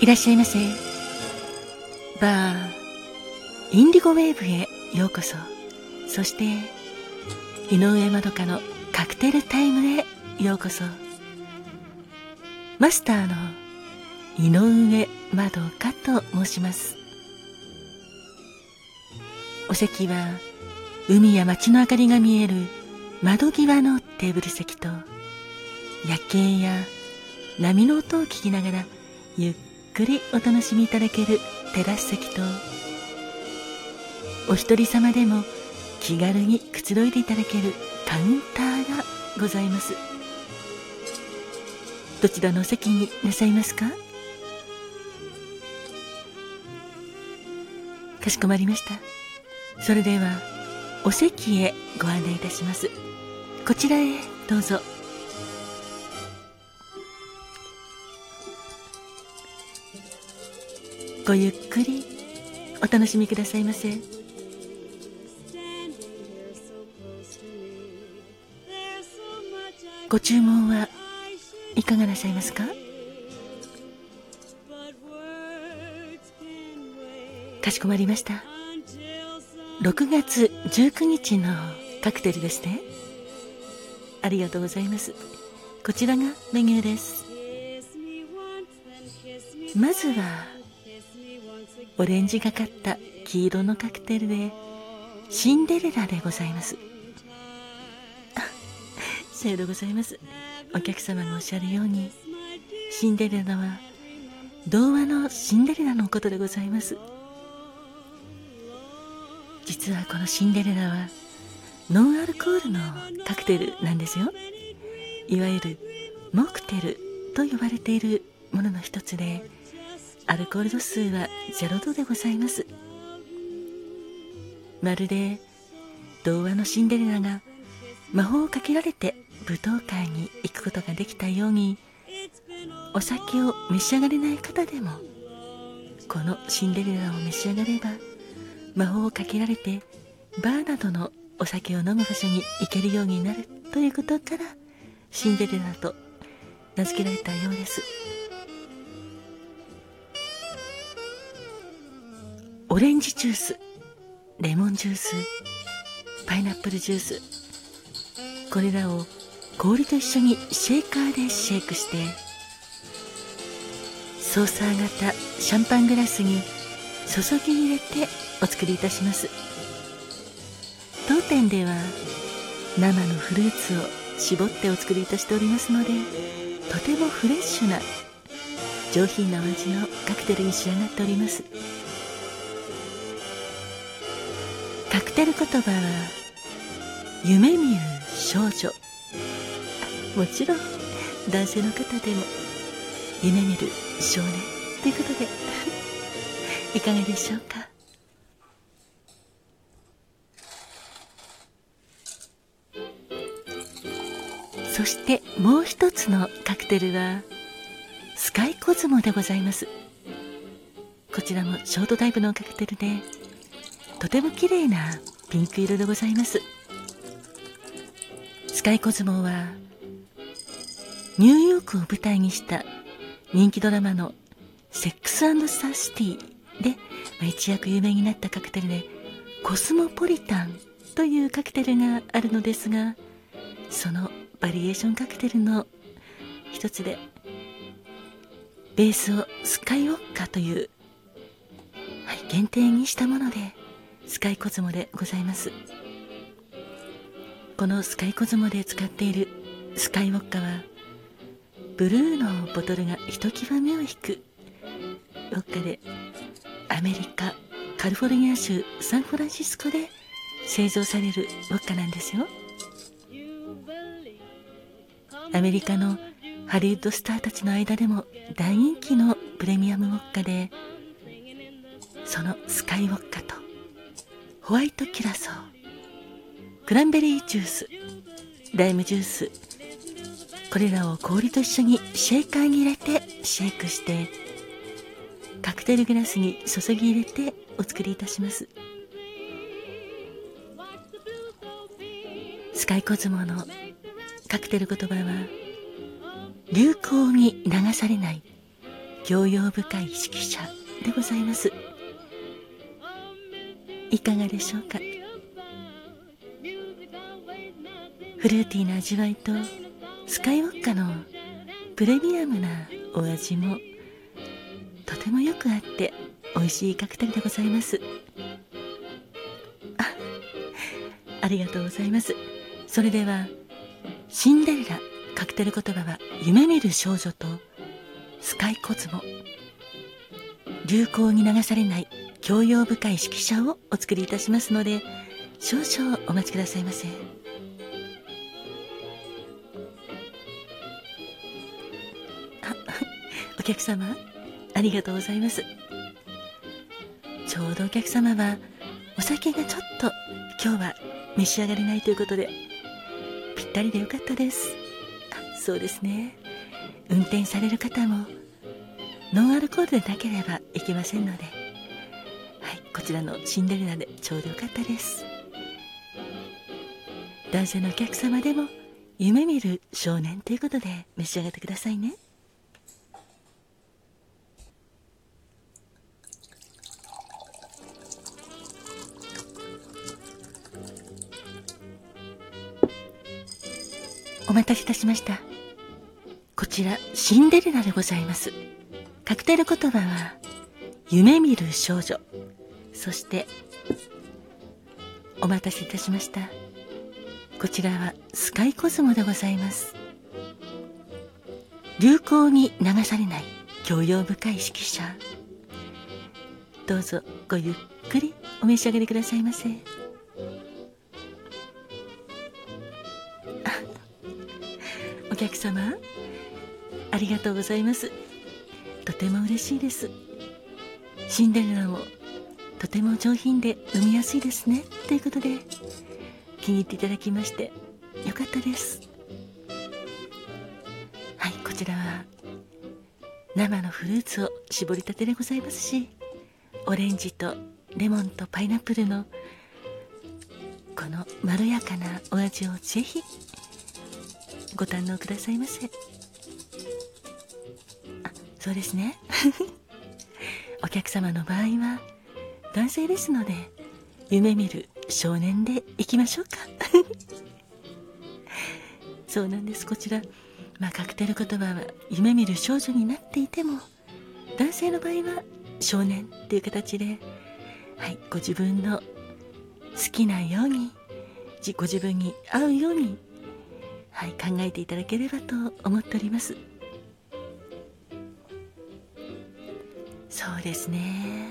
いらっしゃいませ。バー、インディゴウェーブへようこそ。そして、井上まどかのカクテルタイムへようこそ。マスターの井上まどかと申します。お席は、海や街の明かりが見える窓際のテーブル席と、夜景や波の音を聞きながらゆっくりお楽しみいただけるテラス席とお一人様でも気軽にくつろいでいただけるカウンターがございます。どちらのお席になさいますか？かしこまりました。それではお席へご案内いたします。こちらへどうぞ。ごゆっくりお楽しみくださいませ。ご注文はいかがなさいますか？かしこまりました。6月19日のカクテルですね。ありがとうございます。こちらがメニューです。まずはオレンジがかった黄色のカクテルでシンデレラでございます。さようでございます。お客様がおっしゃるようにシンデレラは童話のシンデレラのことでございます。実はこのシンデレラはノンアルコールのカクテルなんですよ。いわゆるモクテルと呼ばれているものの一つでアルコール度数は0度でございます。まるで童話のシンデレラが魔法をかけられて舞踏会に行くことができたようにお酒を召し上がれない方でもこのシンデレラを召し上がれば魔法をかけられてバーなどのお酒を飲む場所に行けるようになるということからシンデレラと名付けられたようです。レンジジュースレモンジュースパイナップルジュースこれらを氷と一緒にシェーカーでシェイクしてソーサー型シャンパングラスに注ぎ入れてお作りいたします。当店では生のフルーツを絞ってお作りいたしておりますのでとてもフレッシュな上品なお味のカクテルに仕上がっております。カクテル言葉は夢見る少女。もちろん男性の方でも夢見る少年ということで。いかがでしょうか？そしてもう一つのカクテルはスカイコズモでございます。こちらもショートタイプのカクテルでとても綺麗なピンク色でございます。スカイコズモはニューヨークを舞台にした人気ドラマのセックスサシティで、まあ、一躍有名になったカクテルでコスモポリタンというカクテルがあるのですがそのバリエーションカクテルの一つでベースをスカイウォッカという、はい、限定にしたものでスカイコズモでございます。このスカイコズモで使っているスカイウォッカはブルーのボトルがひときわ目を引く。ウォッカでアメリカカリフォルニア州サンフランシスコで製造されるウォッカなんですよ。アメリカのハリウッドスターたちの間でも大人気のプレミアムウォッカでそのスカイウォッカとホワイトキュラソー。クランベリージュース。ライムジュース。これらを氷と一緒にシェイカーに入れてシェイクしてカクテルグラスに注ぎ入れてお作りいたします。スカイコズモのカクテル言葉は流行に流されない教養深い指揮者でございます。いかがでしょうか？フルーティーな味わいとスカイウォッカのプレミアムなお味もとてもよくあって美味しいカクテルでございます。あありがとうございます。それではシンデレラカクテル言葉は夢見る少女とスカイコズモ流行に流されない教養深い指揮者をお作りいたしますので少々お待ちくださいませ。あお客様ありがとうございます。ちょうどお客様はお酒がちょっと今日は召し上がれないということでぴったりでよかったです。あそうですね。運転される方もノンアルコールでなければいけませんので。こちらのシンデレラでちょうどよかったです男性のお客様でも夢見る少年ということで召し上がってくださいねお待たせいたしました。こちら、シンデレラでございます。カクテル言葉は、夢見る少女。そして、お待たせいたしました。こちらは、スカイコスモでございます。流行に流されない教養深い指揮者。どうぞごゆっくりお召し上がりくださいませお。客様ありがとうございますとても嬉しいですシンデレラもとても上品で飲みやすいですね。ということで気に入っていただきましてよかったです。はいこちらは生のフルーツを絞りたてでございますしオレンジとレモンとパイナップルのこのまろやかなお味をぜひご堪能くださいませ。あそうですね。お客様の場合は男性ですので夢見る少年でいきましょうか。そうなんです。こちらまあカクテル言葉は夢見る少女になっていても男性の場合は少年っていう形ではいご自分の好きなようにご自分に合うようにはい、考えていただければと思っております。そうですね。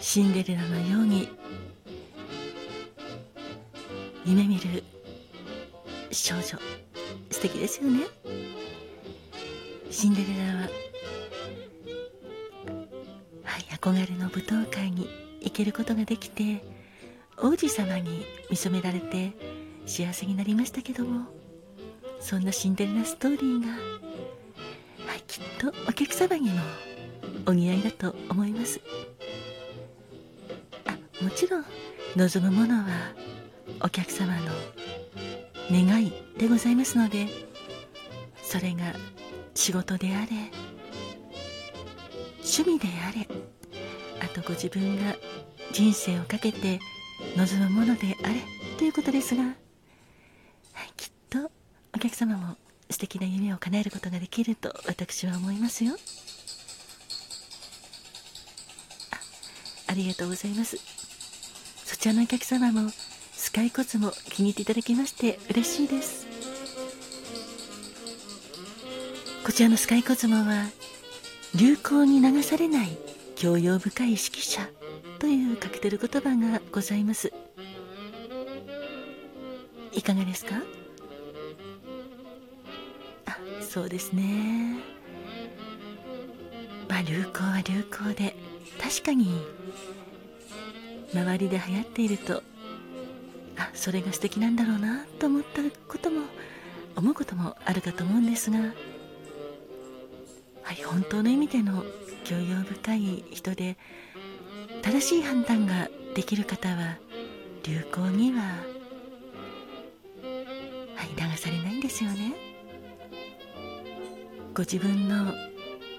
シンデレラのように夢見る少女。素敵ですよね。シンデレラははい憧れの舞踏会に行けることができて王子様に見初められて幸せになりましたけどもそんなシンデレラストーリーが、はい、きっとお客様にもお似合いだと思います。もちろん望むものはお客様の願いでございますのでそれが仕事であれ趣味であれあとご自分が人生をかけて望むものであれということですがきっとお客様も素敵な夢を叶えることができると私は思いますよ。ありがとうございます。ちらのお客様もスカイコツも気に入っていただきまして嬉しいです。こちらのスカイコツモは流行に流されない教養深い指揮者というカクテル言葉がございます。いかがですか？あそうですね。まあ流行は流行で確かに周りで流行っているとあそれが素敵なんだろうなと思ったことも思うこともあるかと思うんですがはい本当の意味での教養深い人で正しい判断ができる方は流行にははい流されないんですよね。ご自分の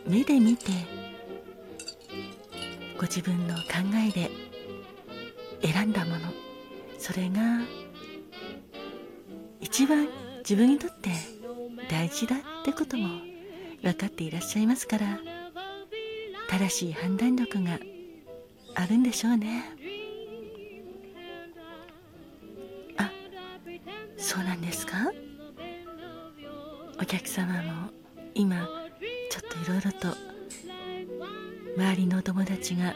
目で見てご自分の考えで選んだもの。それが一番自分にとって大事だってことも分かっていらっしゃいますから正しい判断力があるんでしょうね。あそうなんですか？お客様も今ちょっといろいろと周りのお友達が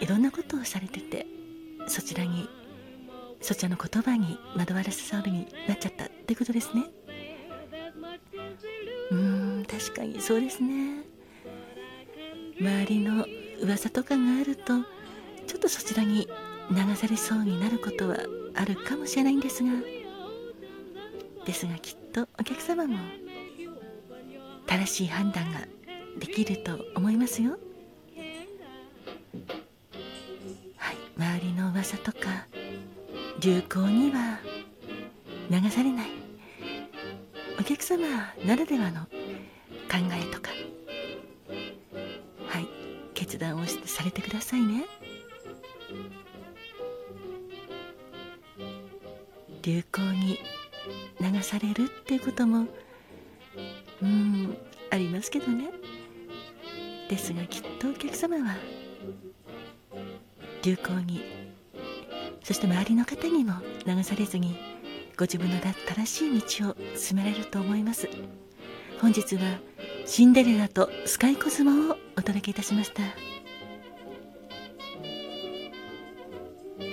いろんなことをされててそちらにそちらの言葉に惑わらせそうになっちゃったってことですね。うーん確かにそうですね。周りの噂とかがあるとちょっとそちらに流されそうになることはあるかもしれないんですが。ですがきっとお客様も正しい判断ができると思いますよ。りの噂とか流行には流されない。お客様ならではの考えとかはい決断をされてくださいね。流行に流されるっていうこともうんありますけどね。ですがきっとお客様は流行に。そして周りの方にも流されずにご自分の正しい道を進められると思います。本日はシンデレラとスカイコズモをお届けいたしました。